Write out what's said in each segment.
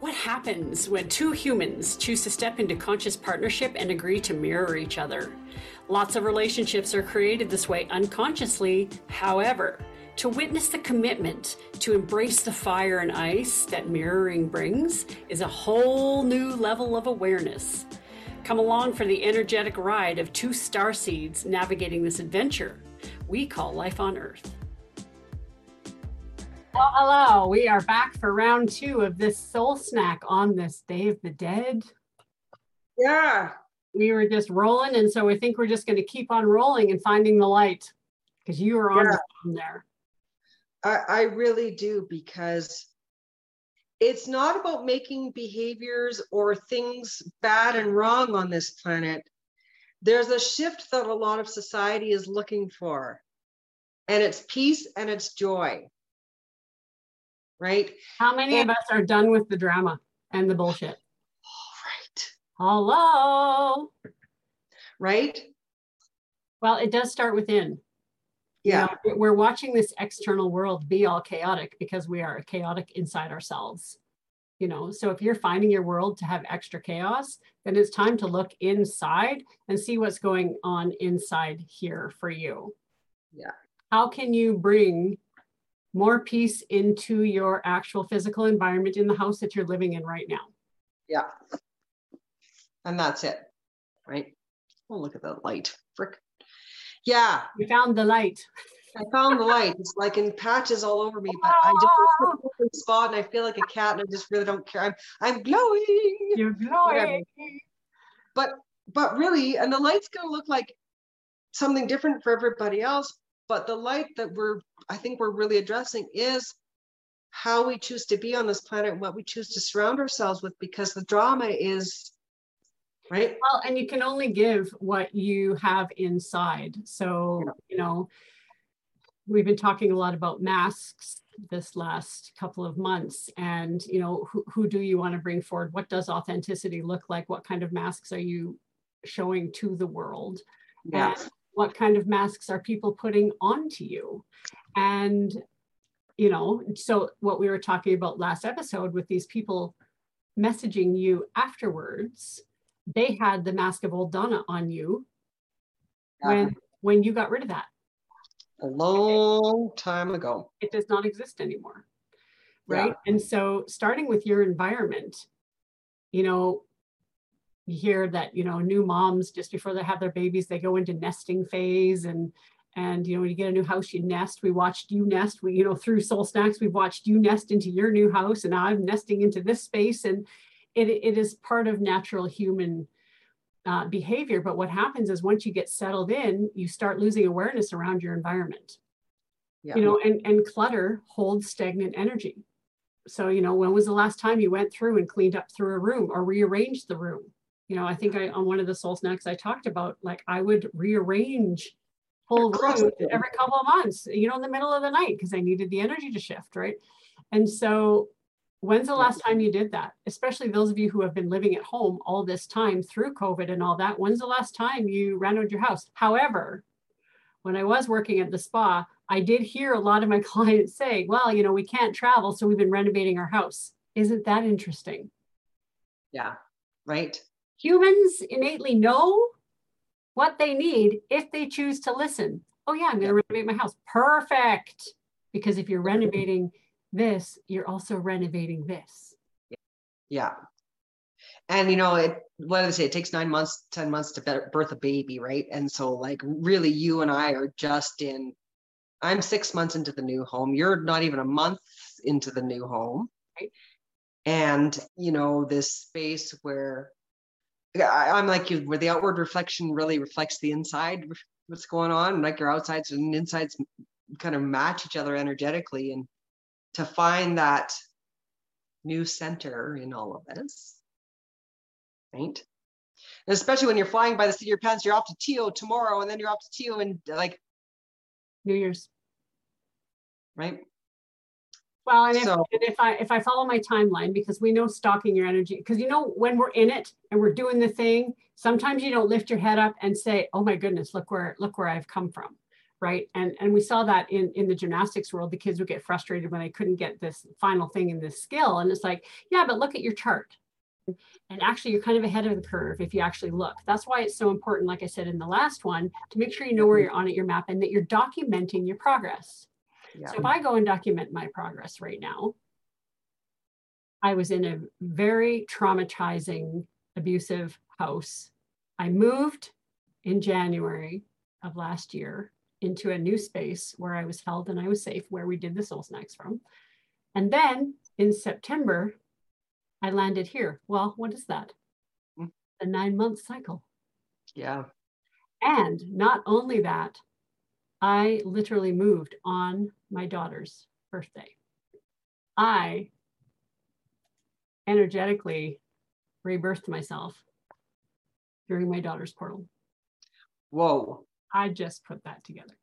What happens when two humans choose to step into conscious partnership and agree to mirror each other? Lots of relationships are created this way unconsciously. However, to witness the commitment to embrace the fire and ice that mirroring brings is a whole new level of awareness. Come along for the energetic ride of two star seeds navigating this adventure we call life on Earth. Well, hello. We are back for round two of this soul snack on this Day of the Dead. Yeah. We were just rolling, and so I think we're just going to keep on rolling and finding the light because you are on yeah. there. I, I really do because it's not about making behaviors or things bad and wrong on this planet. There's a shift that a lot of society is looking for, and it's peace and it's joy right? How many and, of us are done with the drama and the bullshit? All right. Hello. Right? Well, it does start within. Yeah. You know, we're watching this external world be all chaotic because we are chaotic inside ourselves. You know, so if you're finding your world to have extra chaos, then it's time to look inside and see what's going on inside here for you. Yeah. How can you bring more peace into your actual physical environment in the house that you're living in right now. Yeah. And that's it, right? Oh, look at that light. Frick. Yeah. You found the light. I found the light. It's like in patches all over me, but I just a spot and I feel like a cat and I just really don't care. I'm I'm glowing. You're glowing. But but really, and the light's gonna look like something different for everybody else, but the light that we're i think we're really addressing is how we choose to be on this planet and what we choose to surround ourselves with because the drama is right? Well and you can only give what you have inside. So yeah. you know we've been talking a lot about masks this last couple of months and you know who, who do you want to bring forward? What does authenticity look like? What kind of masks are you showing to the world? Yeah. And what kind of masks are people putting onto you and you know so what we were talking about last episode with these people messaging you afterwards they had the mask of old donna on you yeah. when when you got rid of that a long time ago it does not exist anymore right yeah. and so starting with your environment you know you hear that you know new moms just before they have their babies they go into nesting phase and and you know when you get a new house you nest. We watched you nest. We you know through soul snacks we've watched you nest into your new house and now i'm nesting into this space. And it, it is part of natural human uh, behavior. But what happens is once you get settled in you start losing awareness around your environment. Yeah. you know and and clutter holds stagnant energy. So you know when was the last time you went through and cleaned up through a room or rearranged the room you know, I think I on one of the soul snacks I talked about, like I would rearrange whole rooms every couple of months, you know, in the middle of the night because I needed the energy to shift, right? And so when's the last time you did that? Especially those of you who have been living at home all this time through COVID and all that. When's the last time you renovated your house? However, when I was working at the spa, I did hear a lot of my clients say, well, you know, we can't travel, so we've been renovating our house. Isn't that interesting? Yeah, right humans innately know what they need if they choose to listen. Oh, yeah, I'm going to renovate my house. Perfect. Because if you're renovating this, you're also renovating this. Yeah. And you know, it what do they say? It takes nine months, 10 months to birth a baby, right? And so, like, really, you and I are just in, I'm six months into the new home. You're not even a month into the new home. Right? And, you know, this space where I, am like you, where the outward reflection really reflects the inside, what's going on, like your outsides and insides kind of match each other energetically, and to find that new center in all of this, right? And especially when you're flying by the seat of your pants, you're off to Tio tomorrow, and then you're off to Tio and like New Year's, right? Well, and if, so, and if I if I follow my timeline, because we know stalking your energy, because you know when we're in it and we're doing the thing, sometimes you don't lift your head up and say, "Oh my goodness, look where look where I've come from," right? And and we saw that in in the gymnastics world the kids would get frustrated when they couldn't get this final thing in this skill and it's like yeah but look at your chart. And actually you're kind of ahead of the curve if you actually look. That's why it's so important like i said in the last one to make sure you know where you're on at your map and that you're documenting your progress yeah. so if i go and document my progress right now i was in a very traumatizing abusive house i moved in january of last year into a new space where I was held and I was safe, where we did the soul snacks from. And then in September, I landed here. Well, what is that? Mm. A nine month cycle. Yeah. And not only that, I literally moved on my daughter's birthday. I energetically rebirthed myself during my daughter's portal. Whoa. I just put that together.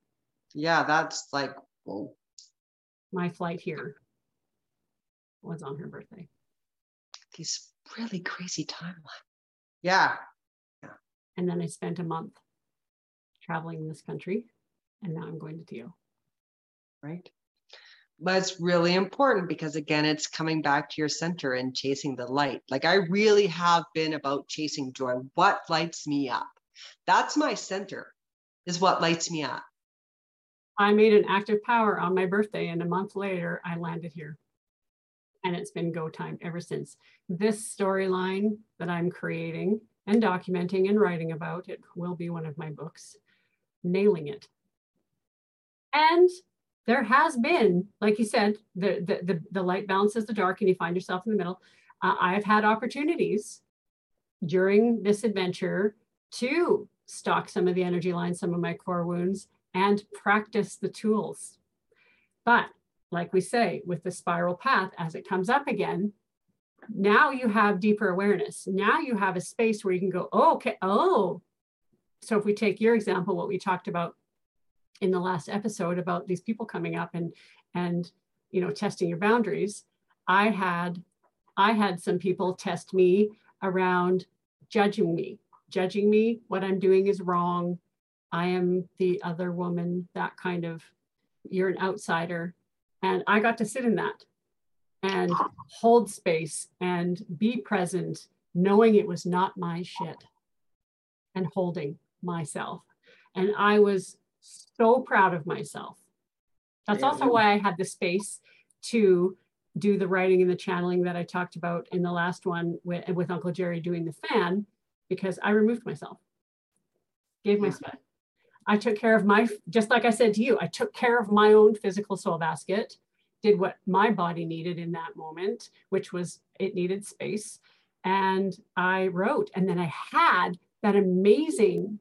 Yeah, that's like, whoa. My flight here was on her birthday. These really crazy timeline. Yeah. Yeah. And then I spent a month traveling this country, and now I'm going to Tio. Right. But it's really important because again, it's coming back to your center and chasing the light. Like I really have been about chasing joy. What lights me up? That's my center is what lights me up. I made an act of power on my birthday, and a month later, I landed here. And it's been go time ever since. This storyline that I'm creating and documenting and writing about, it will be one of my books, nailing it. And there has been, like you said, the, the, the, the light balances the dark and you find yourself in the middle. Uh, I've had opportunities during this adventure to stalk some of the energy lines, some of my core wounds, and practice the tools. But like we say, with the spiral path, as it comes up again, now you have deeper awareness. Now you have a space where you can go, oh, okay, oh. So if we take your example, what we talked about in the last episode about these people coming up and and you know testing your boundaries, I had I had some people test me around judging me judging me, what I'm doing is wrong. I am the other woman, that kind of, you're an outsider. And I got to sit in that and hold space and be present, knowing it was not my shit and holding myself. And I was so proud of myself. That's yeah. also why I had the space to do the writing and the channeling that I talked about in the last one with, with Uncle Jerry doing the fan, because I removed myself, gave my space. I took care of my, just like I said to you, I took care of my own physical soul basket, did what my body needed in that moment, which was it needed space. And I wrote, and then I had that amazing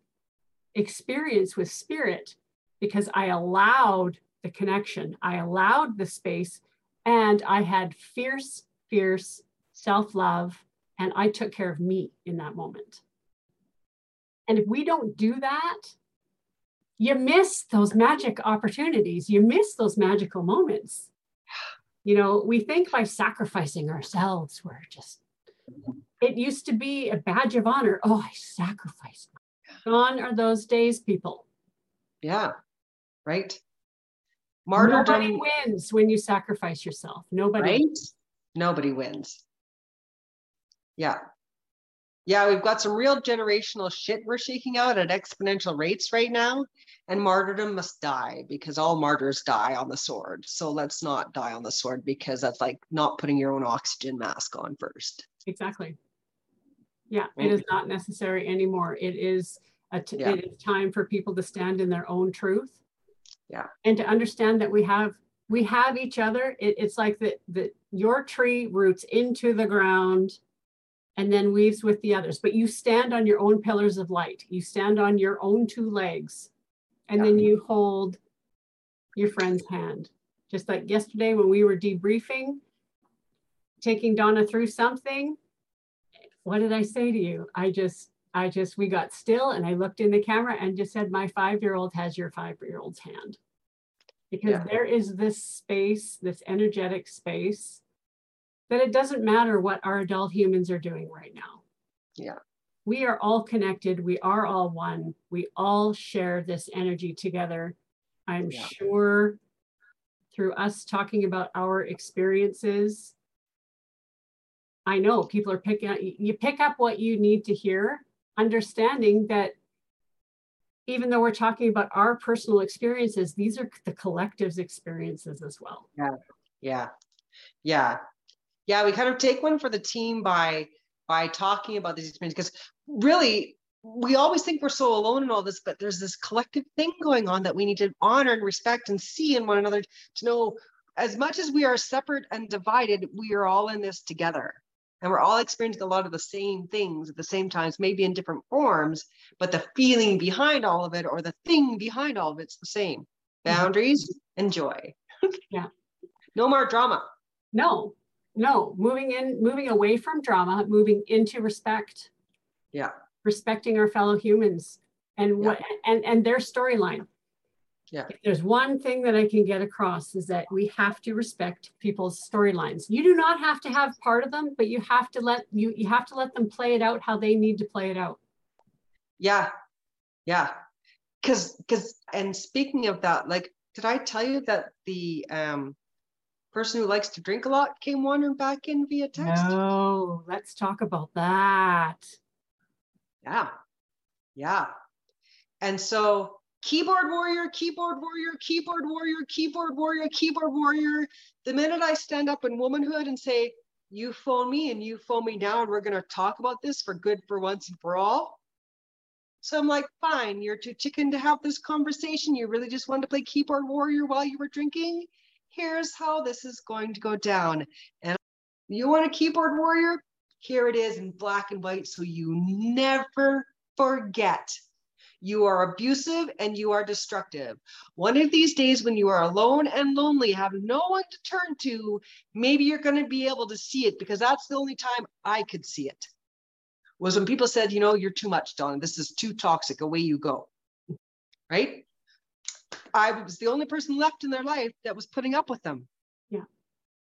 experience with spirit because I allowed the connection, I allowed the space, and I had fierce, fierce self love and I took care of me in that moment. And if we don't do that, you miss those magic opportunities, you miss those magical moments. You know, we think by sacrificing ourselves, we're just, it used to be a badge of honor. Oh, I sacrificed. Gone are those days, people. Yeah, right. Martyrdom. Nobody wins when you sacrifice yourself. Nobody. Right? Nobody wins. Yeah. Yeah, we've got some real generational shit we're shaking out at exponential rates right now. And martyrdom must die because all martyrs die on the sword. So let's not die on the sword because that's like not putting your own oxygen mask on first. Exactly. Yeah, it is not necessary anymore. It is yeah. it is time for people to stand in their own truth. Yeah. And to understand that we have we have each other. It, it's like that that your tree roots into the ground and then weaves with the others. But you stand on your own pillars of light. You stand on your own two legs, and yeah. then you hold your friend's hand. Just like yesterday when we were debriefing, taking Donna through something. What did I say to you? I just, I just, we got still and I looked in the camera and just said, My five year old has your five year old's hand. Because yeah. there is this space, this energetic space that it doesn't matter what our adult humans are doing right now. Yeah. We are all connected. We are all one. We all share this energy together. I'm yeah. sure through us talking about our experiences, I know people are picking up, you pick up what you need to hear, understanding that even though we're talking about our personal experiences, these are the collective's experiences as well. Yeah. Yeah. Yeah. Yeah. We kind of take one for the team by by talking about these experiences because really we always think we're so alone in all this, but there's this collective thing going on that we need to honor and respect and see in one another to know as much as we are separate and divided, we are all in this together. And we're all experiencing a lot of the same things at the same times, maybe in different forms, but the feeling behind all of it or the thing behind all of it's the same. Mm-hmm. Boundaries and joy. yeah. No more drama. No, no. Moving in, moving away from drama, moving into respect. Yeah respecting our fellow humans and what and and their storyline yeah. If there's one thing that i can get across is that we have to respect people's storylines. You do not have to have part of them but you have to let you you have to let them play it out how they need to play it out. Yeah. Yeah. Because because and speaking of that like did i tell you that the um person who likes to drink a lot came wandering back in via text? No let's talk about that. Yeah. Yeah. And so keyboard warrior, keyboard warrior, keyboard warrior, keyboard warrior, keyboard warrior. The minute I stand up in womanhood and say, you phone me and you phone me now, and we're going to talk about this for good for once and for all. So I'm like, fine, you're too chicken to have this conversation. You really just wanted to play keyboard warrior while you were drinking. Here's how this is going to go down. And you want a keyboard warrior? Here it is in black and white, so you never forget. You are abusive and you are destructive. One of these days, when you are alone and lonely, have no one to turn to, maybe you're going to be able to see it because that's the only time I could see it. Was when people said, you know, you're too much, Don. This is too toxic. Away you go. Right? I was the only person left in their life that was putting up with them. Yeah.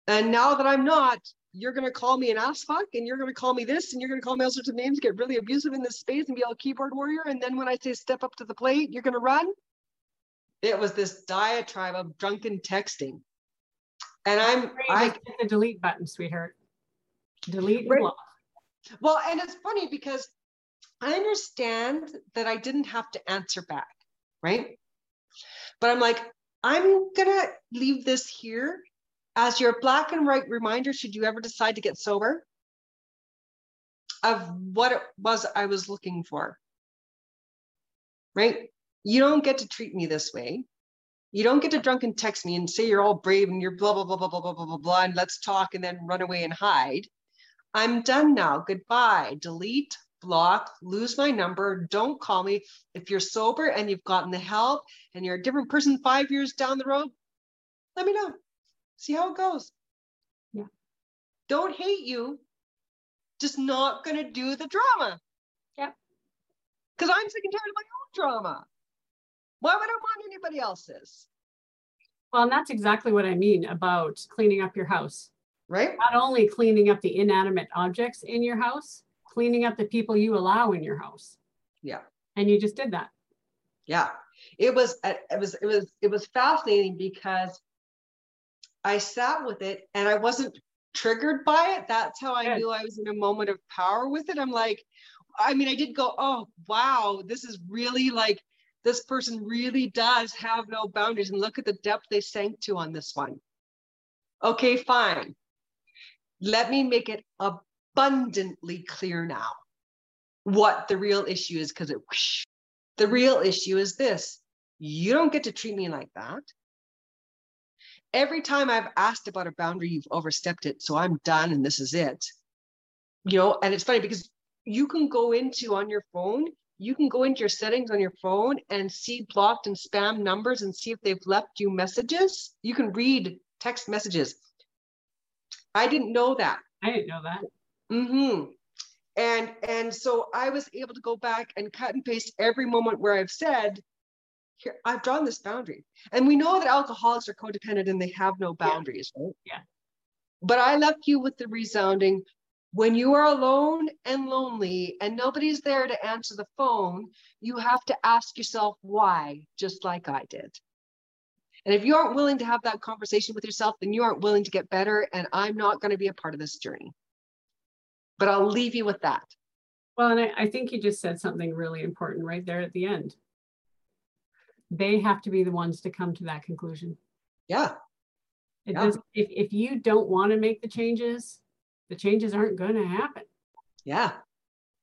And now that I'm not, you're going to call me an ass fuck and you're going to call me this and you're going to call me all sorts of names, get really abusive in this space and be all keyboard warrior. And then when I say step up to the plate, you're going to run. It was this diatribe of drunken texting. And I'm, I hit the delete button, sweetheart. Delete right. block. Well, and it's funny because I understand that I didn't have to answer back, right? But I'm like, I'm gonna leave this here as your black and white reminder, should you ever decide to get sober, of what it was I was looking for. Right? You don't get to treat me this way. You don't get to drunk and text me and say you're all brave and you're blah, blah, blah, blah, blah, blah, blah, blah, blah, and let's talk and then run away and hide. I'm done now. Goodbye. Delete, block, lose my number. Don't call me. If you're sober and you've gotten the help and you're a different person five years down the road, let me know. See how it goes. Yeah. Don't hate you. Just not going to do the drama. Yeah. Because I'm sick and tired of my own drama. Why would I want anybody else's? Well, and that's exactly what I mean about cleaning up your house. Right. Not only cleaning up the inanimate objects in your house, cleaning up the people you allow in your house. Yeah. And you just did that. Yeah. It was uh, it was it was it was fascinating because I sat with it and I wasn't triggered by it. That's how I knew I was in a moment of power with it. I'm like, I mean, I did go, oh, wow, this is really like, this person really does have no boundaries. And look at the depth they sank to on this one. Okay, fine. Let me make it abundantly clear now what the real issue is because it whoosh. the real issue is this you don't get to treat me like that every time I've asked about a boundary, you've overstepped it. So I'm done and this is it. You know, and it's funny because you can go into on your phone, you can go into your settings on your phone and see blocked and spam numbers and see if they've left you messages. You can read text messages. I didn't know that. I didn't know that. Mm-hmm. And and so I was able to go back and cut and paste every moment where I've said, here I've drawn this boundary. And we know that alcoholics are codependent and they have no boundaries, yeah. right? Yeah. But I left you with the resounding when you are alone and lonely and nobody's there to answer the phone, you have to ask yourself why, just like I did. And if you aren't willing to have that conversation with yourself, then you aren't willing to get better. And I'm not going to be a part of this journey. But I'll leave you with that. Well, and I, I think you just said something really important right there at the end. They have to be the ones to come to that conclusion. Yeah. Yeah. Does, if, if you don't want to make the changes, the changes aren't going to happen. Yeah.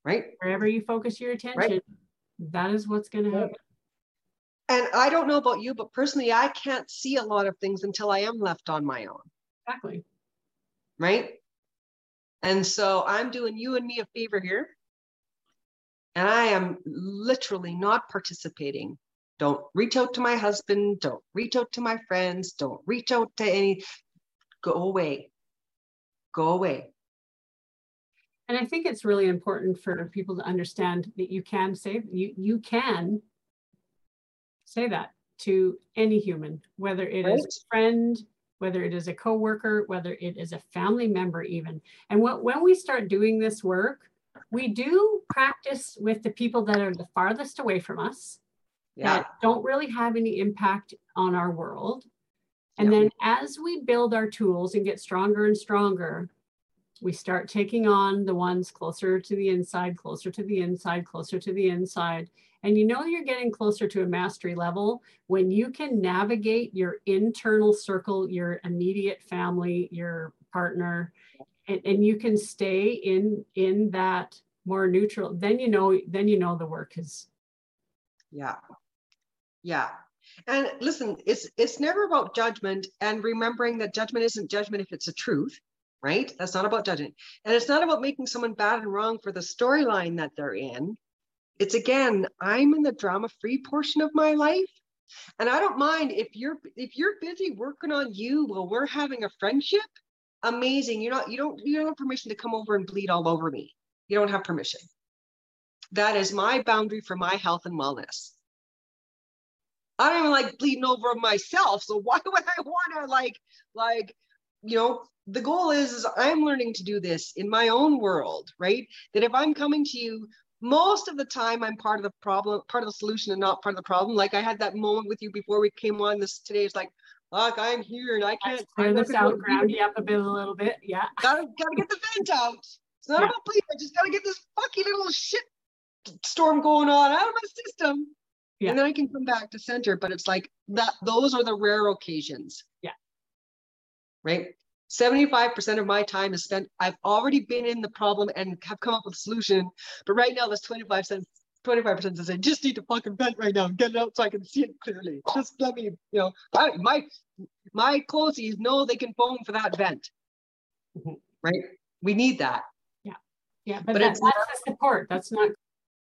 Right. Wherever you focus your attention, right. that is what's going to happen. And I don't know about you, but personally, I can't see a lot of things until I am left on my own. Exactly. Right. And so I'm doing you and me a favor here. And I am literally not participating. Don't reach out to my husband. Don't reach out to my friends. Don't reach out to any. Go away. Go away. And I think it's really important for people to understand that you can say you you can say that to any human, whether it right. is a friend, whether it is a coworker, whether it is a family member, even. And what, when we start doing this work, we do practice with the people that are the farthest away from us, yeah. that don't really have any impact on our world. And yeah. then as we build our tools and get stronger and stronger, we start taking on the ones closer to the inside, closer to the inside, closer to the inside. And you know you're getting closer to a mastery level when you can navigate your internal circle, your immediate family, your partner, and, and you can stay in in that more neutral. Then you know, then you know the work is. Yeah. Yeah. And listen, it's it's never about judgment and remembering that judgment isn't judgment if it's a truth right? That's not about judgment. And it's not about making someone bad and wrong for the storyline that they're in. It's again, I'm in the drama free portion of my life. And I don't mind if you're if you're busy working on you while we're having a friendship, amazing. You're not you don't you don't have permission to come over and bleed all over me. You don't have permission. That is my boundary for my health and wellness. I don't even like bleeding over myself. So why would I want to like like you know the goal is, is I'm learning to do this in my own world, right? That if I'm coming to you, most of the time I'm part of the problem, part of the solution and not part of the problem. Like I had that moment with you before we came on this today. It's like, look, I'm here and I can't clear this out, ground you up a bit a little bit. Yeah. Gotta gotta get the vent out. It's not yeah. about bleeding. I just gotta get this fucking little shit storm going on out of my system. Yeah. And then I can come back to center. But it's like that those are the rare occasions. Yeah. Right. 75% of my time is spent, I've already been in the problem and have come up with a solution. But right now, there's 25 cents. 25% says I just need to fucking vent right now and get it out so I can see it clearly. Just let me, you know, I, my my closies know they can phone for that vent. Mm-hmm. Right? We need that. Yeah. Yeah. But, but that, it's that's the support. That's not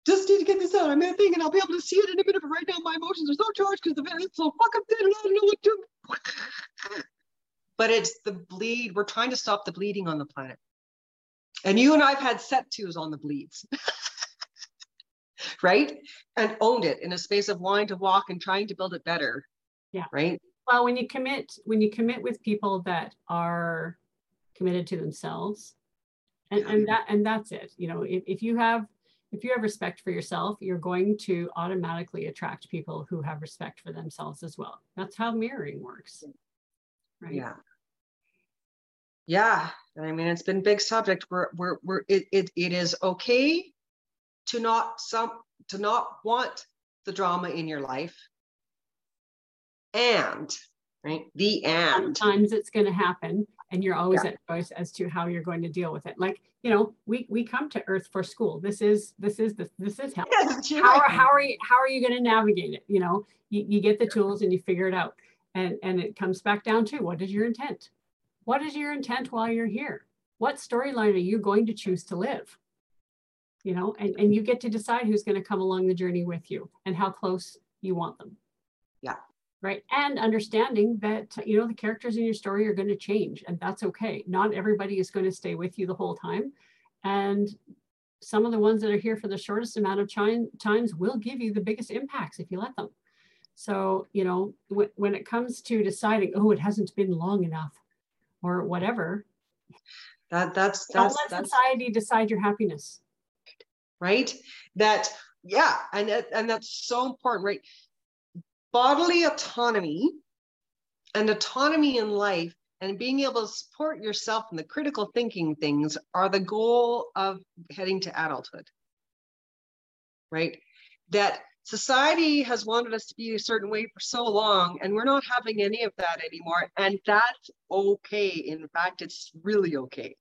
just need to get this out. I'm thinking and I'll be able to see it in a minute. But right now, my emotions are so charged because the vent is so fucking thin and I don't know what to but it's the bleed. We're trying to stop the bleeding on the planet. And you and I've had set twos on the bleeds. right? And owned it in a space of wanting to walk and trying to build it better. Yeah. Right. Well, when you commit, when you commit with people that are committed to themselves, and, yeah. and that and that's it. You know, if, if you have if you have respect for yourself, you're going to automatically attract people who have respect for themselves as well. That's how mirroring works. Right. Yeah. Yeah. I mean, it's been big subject. We're, we're, we're, it, it, it is okay to not some, to not want the drama in your life. And, right, the and. Sometimes it's going to happen and you're always yeah. at choice as to how you're going to deal with it. Like, you know, we, we come to earth for school. This is, this is, the, this is how, yes, how, right. how are you, how are you going to navigate it? You know, you, you get the tools and you figure it out. And, and it comes back down to what is your intent? What is your intent while you're here? What storyline are you going to choose to live? You know, and, and you get to decide who's going to come along the journey with you and how close you want them. Yeah. Right. And understanding that, you know, the characters in your story are going to change and that's okay. Not everybody is going to stay with you the whole time. And some of the ones that are here for the shortest amount of time, times will give you the biggest impacts if you let them. So, you know, when it comes to deciding, oh, it hasn't been long enough, or whatever. That that's Don't let that's, society decide your happiness. Right. That yeah, and and that's so important, right? Bodily autonomy and autonomy in life and being able to support yourself in the critical thinking things are the goal of heading to adulthood right? That society has wanted us to be a certain way for so long and we're not having any of that anymore and that's okay. In fact it's really okay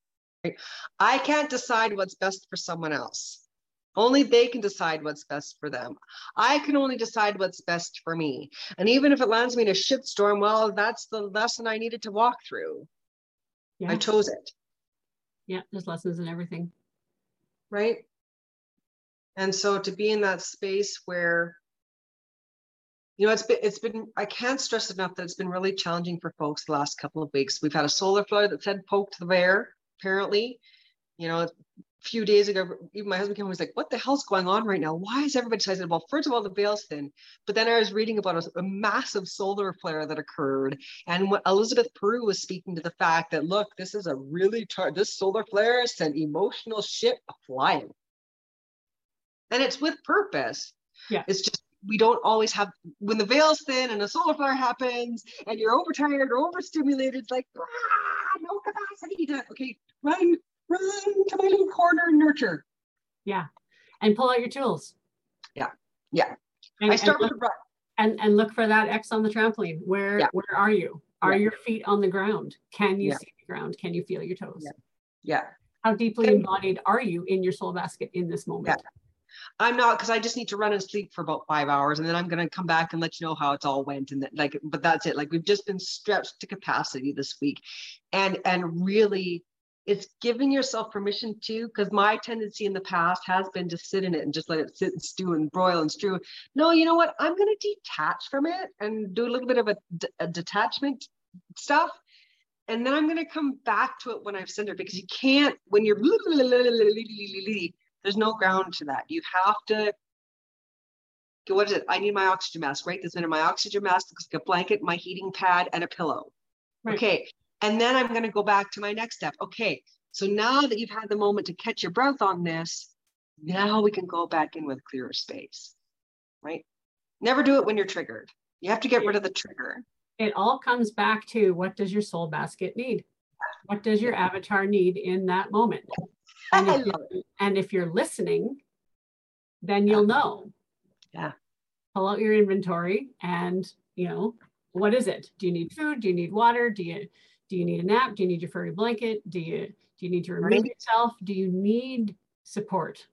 right? i can't decide what's best for someone else only they can decide what's best for them. I can only decide what's best for me. And even if it lands me in a shitstorm well that's the lesson i needed to walk through. Yeah. i chose it. Yeah there's lessons in everything. Right? And so to be in that space where you know it's been it's been i can't stress enough that it's been really challenging for folks the last couple of weeks. We've had a solar flare that said poked the bear apparently. You know few days ago even my husband came and was like what the hell's going on right now why is everybody excited well first of all the veil's thin but then i was reading about a, a massive solar flare that occurred and what elizabeth peru was speaking to the fact that look this is a really tar- this solar flare sent emotional shit flying and it's with purpose. Yeah. It's just we don't always have when the veil's thin and a solar flare happens and you're overtired or overstimulated, it's like ah, no capacity to okay, run, run to my little corner and nurture. Yeah. And pull out your tools. Yeah. Yeah. And, I start and with run. And and look for that X on the trampoline. Where yeah. where are you? Are yeah. your feet on the ground? Can you yeah. see the ground? Can you feel your toes? Yeah. yeah. How deeply embodied are you in your soul basket in this moment? Yeah. I'm not because I just need to run and sleep for about five hours, and then I'm gonna come back and let you know how it's all went. And then, like, but that's it. Like we've just been stretched to capacity this week, and and really, it's giving yourself permission to. Because my tendency in the past has been to sit in it and just let it sit and stew and broil and stew. No, you know what? I'm gonna detach from it and do a little bit of a, a detachment stuff and then I'm going to come back to it when I've centered because you can't when you're there's no ground to that. You have to, what is it? I need my oxygen mask, right? This minute, my oxygen mask looks like a blanket, my heating pad, and a pillow. Right. Okay. And then I'm going to go back to my next step. Okay. So now that you've had the moment to catch your breath on this, now we can go back in with clearer space, right? Never do it when you're triggered. You have to get rid of the trigger. It all comes back to what does your soul basket need? What does your avatar need in that moment? And if, and if you're listening, then you'll know. Yeah. Pull out your inventory and, you know, what is it? Do you need food? Do you need water? Do you do you need a nap? Do you need your furry blanket? Do you do you need to remove right. yourself? Do you need support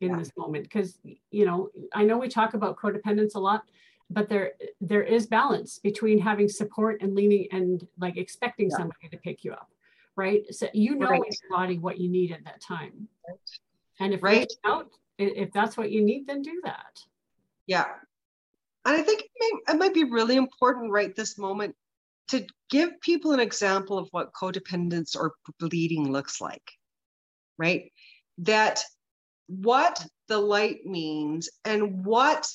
in yeah. this moment? Because you know, I know we talk about codependence a lot, but there there is balance between having support and leaning and like expecting yeah. somebody to pick you up right? So you know right. in your body what you need at that time. Right. And if right. out, if that's what you need, then do that. Yeah. And I think it, may, it might be really important right this moment to give people an example of what codependence or bleeding looks like, right? That what the light means and what,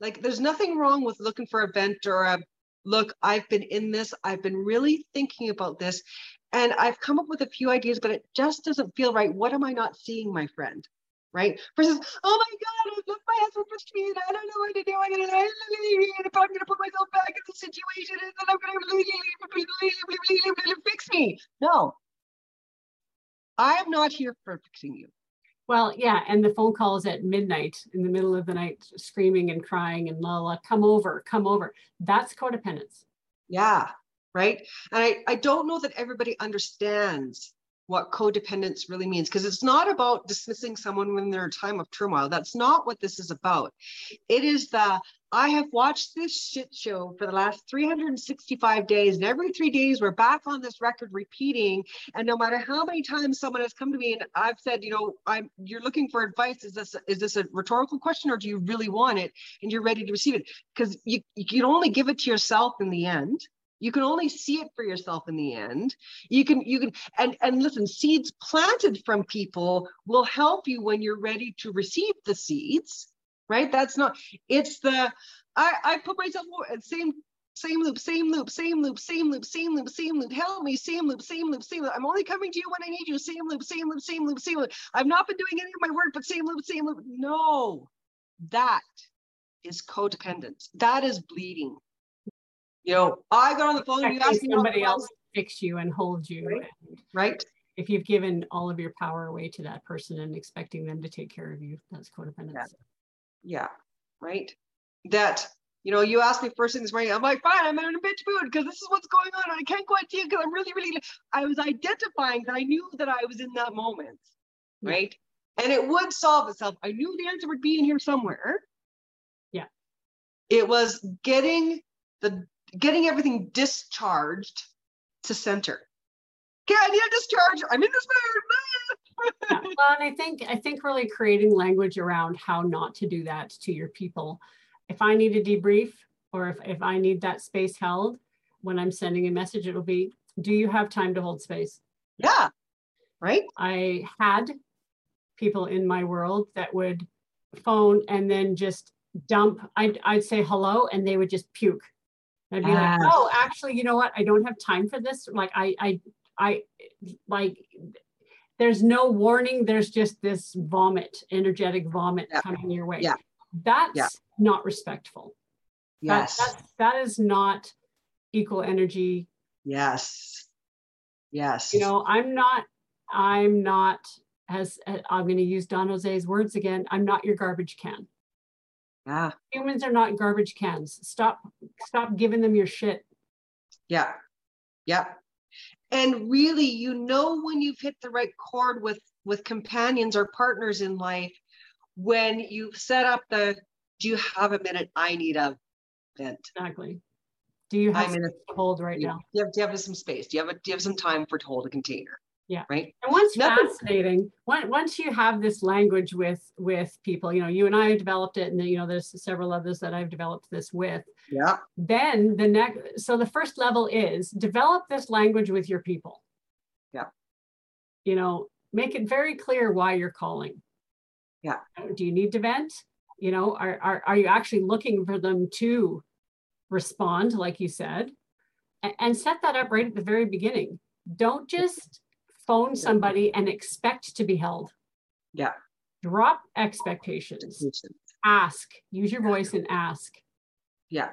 like, there's nothing wrong with looking for a vent or a look, I've been in this, I've been really thinking about this, and I've come up with a few ideas, but it just doesn't feel right. What am I not seeing, my friend? Right? Versus, oh my God, I love my husband pushed me and I don't know what to do. I'm gonna, if I'm gonna put myself back in the situation and then I'm gonna fix me. No. I am not here for fixing you. Well, yeah, and the phone calls at midnight in the middle of the night, screaming and crying and la la, come over, come over. That's codependence. Yeah, right? And I, I don't know that everybody understands what codependence really means because it's not about dismissing someone when they're in a time of turmoil. That's not what this is about. It is the I have watched this shit show for the last 365 days, and every three days we're back on this record repeating. And no matter how many times someone has come to me and I've said, you know, I'm you're looking for advice. Is this is this a rhetorical question or do you really want it and you're ready to receive it? Because you, you can only give it to yourself in the end you can only see it for yourself in the end you can you can and and listen seeds planted from people will help you when you're ready to receive the seeds right that's not it's the i i put myself same same loop, same loop, same loop, same loop, same loop, same loop. Help me, same loop, same loop, same loop. I'm only coming to you when I need you. Same loop, same loop, same loop, same loop. I've not been doing any of my work, but same loop, same loop. No, that is codependence. That is bleeding You know, I got on the phone. You asked me somebody else to fix you and hold you. Right. And right? if you've given all of your power away to that person and expecting them to take care of you, that's codependence. Yeah. yeah. Right. That you know, you asked me first thing this morning. I'm like, fine, I'm in a bitch mood because this is what's going on, and I can't quite see it because I'm really, really. I was identifying that I knew that I was in that moment, Yeah. right? And it would solve itself. I knew the answer would be in here somewhere. Yeah. It was getting the getting everything discharged to center. Okay, I need a discharge. I'm in this mood. Yeah. Well, and I think I think really creating language around how not to do that to your people. If I need a debrief or if, if I need that space held when I'm sending a message, it'll be, do you have time to hold space? yeah. Right? I had people in my world that would phone and then just dump. I'd, I'd say hello and they would just puke. I'd be like, oh, actually, you know what? I don't have time for this. Like I, I, I like there's no warning. There's just this vomit, energetic vomit Yeah. coming your way. Yeah. That's Yeah. not respectful. That- Yes. that's, that is not equal energy yes. Yes. you know i'm not i'm not as i'm going to use don jose's words again i'm not your garbage can yeah. humans are not garbage cans stop stop giving them your shit Yeah. Yeah. And really, you know when you've hit the right chord with with companions or partners in life when you've set up the do you have a minute? I need a vent. exactly do you have I'm in a- hold right Do you, now do you have, do you have some space? Do you have a, do you have some time for to hold a container? Yeah. Right. and what's Nothing- fascinating once once you have this language with with people you know you and i have developed it and then you know there's several others that i've developed this with Yeah. then the next so the first level is develop this language with your people Yeah. you know make it very clear why you're calling Yeah. do you need to vent you know are, are, are you actually looking for them to respond like you said A- and set that up right at the very beginning don't just phone somebody and expect to be held Yeah. drop expectations ask use your voice and ask Yeah.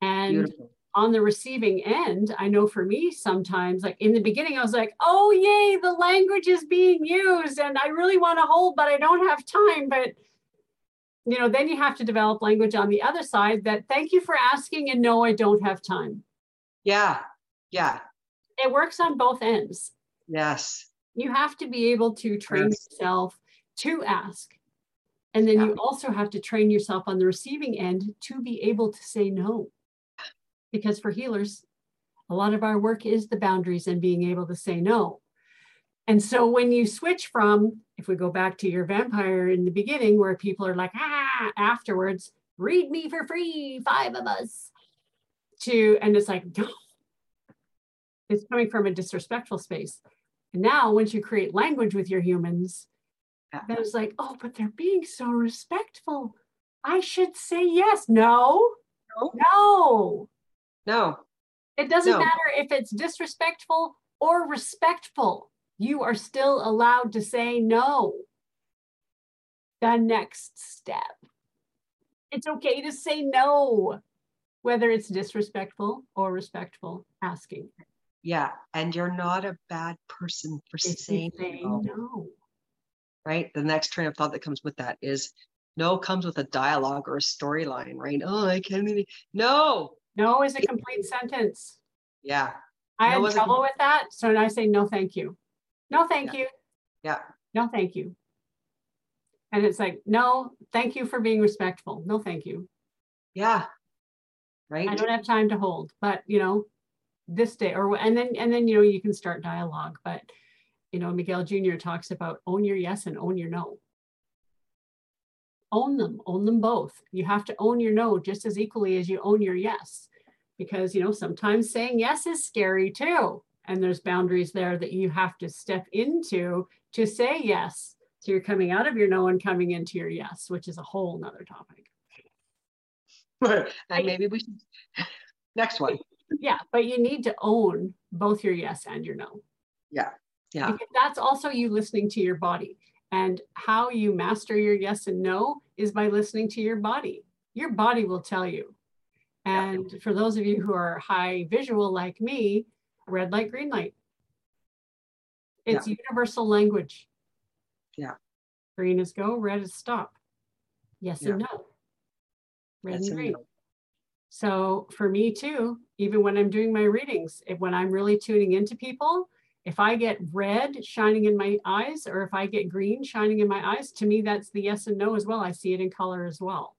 and Beautiful. on the receiving end, I know for me sometimes, like in the beginning, I was like, oh, yay, the language is being used and I really want to hold, but I don't have time. But, you know, then you have to develop language on the other side that thank you for asking and no, I don't have time. Yeah. Yeah. It works on both ends. Yes. You have to be able to train Yes. yourself to ask. And then Yeah. you also have to train yourself on the receiving end to be able to say no. Because for healers, a lot of our work is the boundaries and being able to say no. And so when you switch from, if we go back to your vampire in the beginning, where people are like, ah, afterwards, read me for free, five of us, to, and it's like, no. It's coming from a disrespectful space. And now, once you create language with your humans, Yeah. then it's like, oh, but they're being so respectful. I should say yes. No, No. no. No. It doesn't No. matter if it's disrespectful or respectful. You are still allowed to say no. The next step. It's okay to say no, whether it's disrespectful or respectful asking. Yeah. And you're not a bad person for If saying no. no. right? The next train of thought that comes with that is no comes with a dialogue or a storyline, right? Oh, I can't really. No. No is a complete sentence. Yeah. I No had is a trouble with that. So I say, no, thank you. No, thank you. Yeah. No, thank you. And it's like, no, thank you for being respectful. No, thank you. Yeah. Right. I don't have time to hold, but you know, this day or and then and then you know you can start dialogue. But you know, Miguel Jr. talks about own your yes and own your no. Own them, own them both. You have to own your no just as equally as you own your yes. Because you know, sometimes saying yes is scary too. And there's boundaries there that you have to step into to say yes. So you're coming out of your no and coming into your yes, which is a whole nother topic. and maybe we should. Next one. Yeah, but you need to own both your yes and your no. Yeah. Yeah. Because that's also you listening to your body. And how you master your yes and no is by listening to your body. Your body will tell you. And yeah. for those of you who are high visual like me, red light, green light. It's yeah. universal language. Yeah. Green is go, red is stop. Yes yeah. and no. Red yes and green. No. So for me too, even when I'm doing my readings, if, when I'm really tuning into people, if I get red shining in my eyes or if I get green shining in my eyes, to me, that's the yes and no as well. I see it in color as well,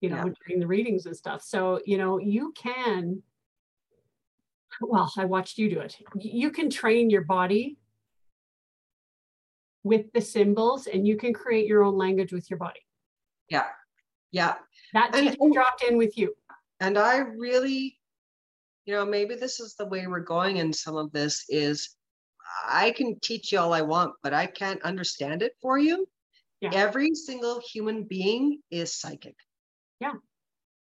you know, yeah. during the readings and stuff. So, you know, you can, well, I watched you do it. You can train your body with the symbols and you can create your own language with your body. Yeah. Yeah. That teacher dropped in with you. And I really you know, maybe this is the way we're going in some of this is I can teach you all I want, but I can't understand it for you. Yeah. Every single human being is psychic. Yeah.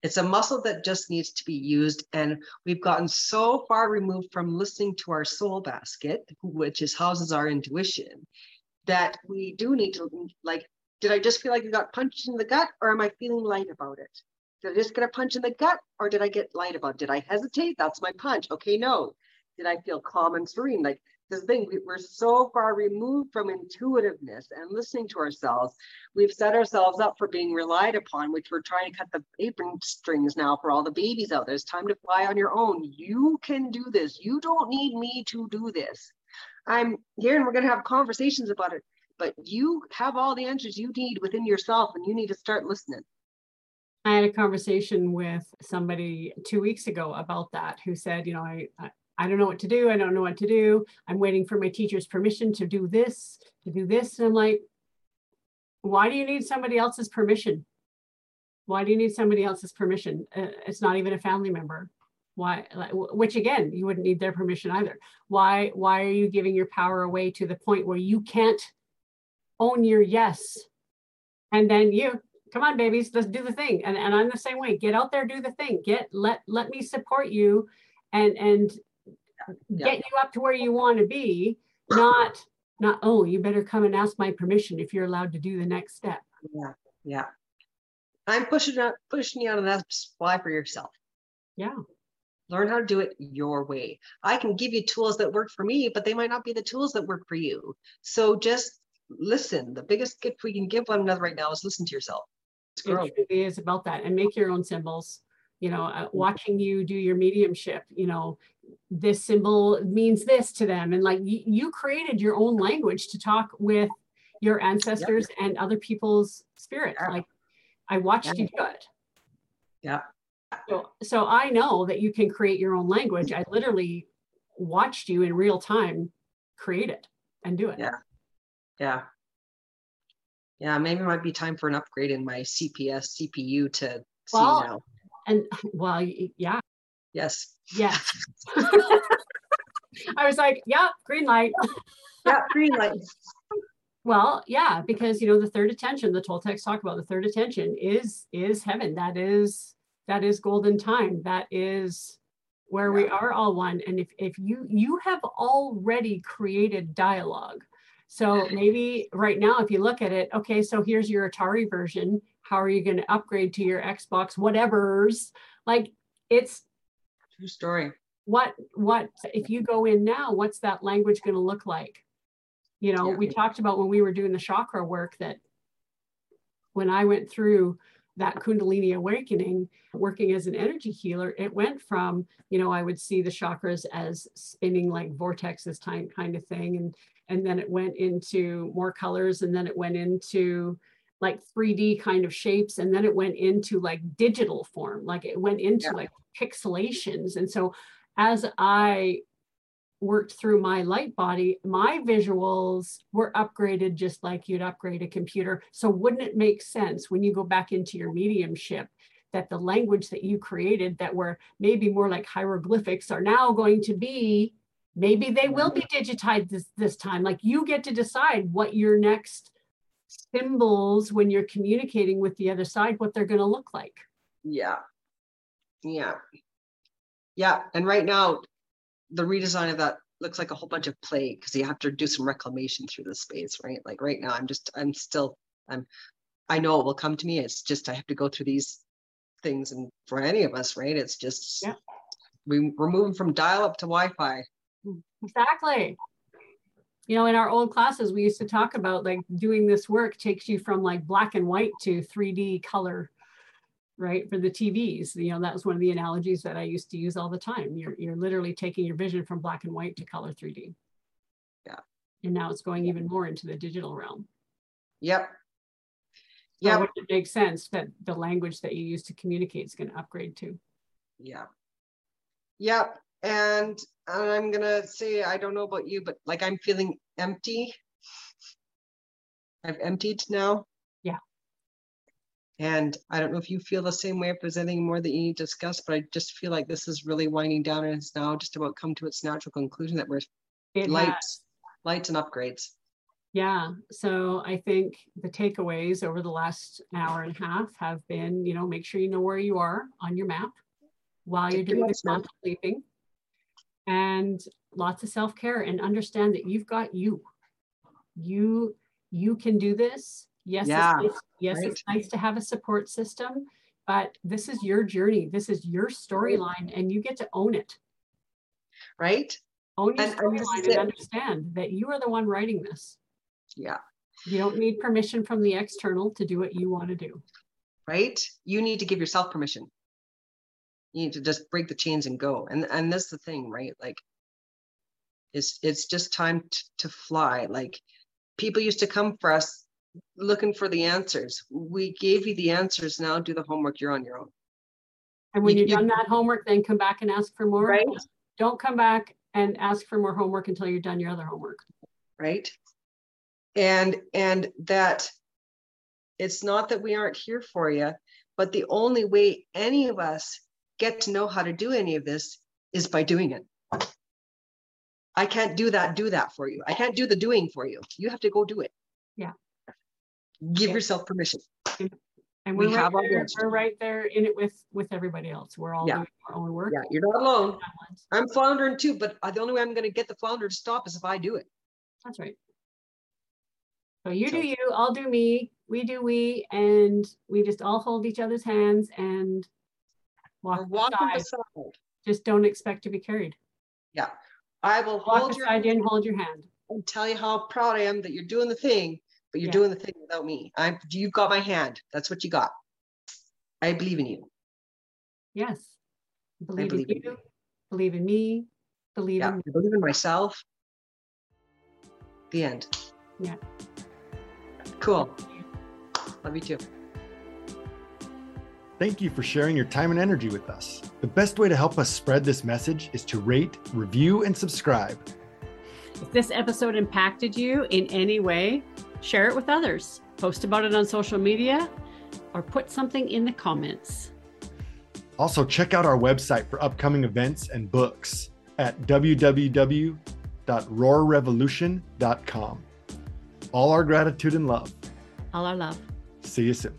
It's a muscle that just needs to be used. And we've gotten so far removed from listening to our soul basket, which is houses our intuition, that we do need to like, did I just feel like I got punched in the gut or am I feeling light about it? Did I just get a punch in the gut or did I get light about? Did I hesitate? That's my punch. Okay, no. Did I feel calm and serene? Like this thing, we're so far removed from intuitiveness and listening to ourselves. We've set ourselves up for being relied upon, which we're trying to cut the apron strings now for all the babies out there. It's time to fly on your own. You can do this. You don't need me to do this. I'm here and we're going to have conversations about it, but you have all the answers you need within yourself and you need to start listening. I had a conversation with somebody two weeks ago about that who said, you know, I, I, I don't know what to do. I don't know what to do. I'm waiting for my teacher's permission to do this, to do this. And I'm like, why do you need somebody else's permission? Why do you need somebody else's permission? Uh, it's not even a family member. Why, which again, you wouldn't need their permission either. Why, why are you giving your power away to the point where you can't own your yes? And then you, come on babies let's do the thing. And, and i'm the same way. Get out there do the thing. Get let let me support you and and yeah. get you up to where you want to be not not oh you better come and ask my permission if you're allowed to do the next step. Yeah yeah. I'm pushing out pushing you out of that supply for yourself. Yeah. Learn how to do it your way. I can give you tools that work for me but they might not be the tools that work for you. So just listen. The biggest gift we can give one another right now is listen to yourself it truly is about that and make your own symbols. You know uh, mm-hmm. watching you do your mediumship you know this symbol means this to them and like y- you created your own language to talk with your ancestors yep. and other people's spirit yeah. like i watched yeah. you do it. Yeah. So, so i know that you can create your own language. I literally watched you in real time create it and do it. Yeah. Yeah yeah, maybe it might be time for an upgrade in my CPS CPU to well, see now. And well, yeah. Yes. Yes. I was like, yeah, green light. yeah, green light. Well, yeah, because you know the third attention, the Toltecs talk about the third attention is is heaven. That is that is golden time. That is where yeah. we are all one. And if if you you have already created dialogue so maybe right now, if you look at it, okay, so here's your Atari version. How are you going to upgrade to your Xbox, whatever's like it's true story. What, what, if you go in now, what's that language going to look like? You know, yeah. we talked about when we were doing the chakra work that when I went through that Kundalini awakening, working as an energy healer, it went from, you know, I would see the chakras as spinning like vortexes time kind of thing. And and then it went into more colors and then it went into like 3D kind of shapes and then it went into like digital form like it went into yeah. like pixelations and so as I worked through my light body my visuals were upgraded just like you'd upgrade a computer so wouldn't it make sense when you go back into your mediumship that the language that you created that were maybe more like hieroglyphics are now going to be Maybe they will be digitized this, this time. Like you get to decide what your next symbols when you're communicating with the other side, what they're going to look like. Yeah. Yeah. Yeah. And right now, the redesign of that looks like a whole bunch of play because you have to do some reclamation through the space, right? Like right now, I'm just, I'm still, I'm, I know it will come to me. It's just I have to go through these things and for any of us, right? It's just Yeah. we, we're moving from dial up to Wi-Fi. Exactly. You know, in our old classes, we used to talk about like doing this work takes you from like black and white to 3D color, right? For the TVs. You know, that was one of the analogies that I used to use all the time. You're, you're literally taking your vision from black and white to color 3D. Yeah. And now it's going even more into the digital realm. Yep. So Yep. it makes sense that the language that you use to communicate is going to upgrade too. Yeah. Yep. And I'm gonna say I don't know about you, but like I'm feeling empty. I've emptied now. Yeah. And I don't know if you feel the same way, if there's anything more that you need to discuss, but I just feel like this is really winding down and it's now just about come to its natural conclusion that we're It lights, has- lights and upgrades. Yeah. So I think the takeaways over the last hour and a half have been, you know, make sure you know where you are on your map while you're doing this man. sleeping. And lots of self-care and understand that you've got you. You you can do this. Yes, Yeah, it's nice, yes, it's nice to have a support system, but this is your journey. This is your storyline and you get to own it. Right? Own your And- and storyline and understand that you are the one writing this. Yeah. You don't need permission from the external to do what you want to do. Right? You need to give yourself permission. You need to just break the chains and go. And and that's the thing, right? Like it's it's just time t- to fly. Like people used to come for us looking for the answers. We gave you the answers. Now do the homework. You're on your own. And when You- you've you- done that homework, then come back and ask for more. Right. Don't come back and ask for more homework until you're done your other homework. right and and that it's not that we aren't here for you but the only way any of us get to know how to do any of this is by doing it i can't do that do that for you i can't do the doing for you you have to go do it Yeah. give Yeah. yourself permission And We right, have our there, we're right there in it with with everybody else. We're all Yeah. doing our own work. yeah you're not alone i'm floundering too but the only way i'm going to get the flounder to stop is if i do it That's right. So you do you, I'll do me, we do we, and we just all hold each other's hands and We're walk walking beside. beside Just don't expect to be carried. yeah i will Walk hold your you and hold your hand. and tell you how proud I am that you're doing the thing, but you're Yeah. doing the thing without me. I'm you've got my hand. That's what you got. I believe in you. Yes. Believe, believe in in you, believe in me, believe Yeah, in I believe in myself. The end. Yeah. Cool. Love you too. Thank you for sharing your time and energy with us. The best way to help us spread this message is to rate, review, and subscribe. If this episode impacted you in any way, share it with others, post about it on social media, or put something in the comments. Also, check out our website for upcoming events and books at www.rohrerrevolution.com. All our gratitude and love. All our love. See you soon.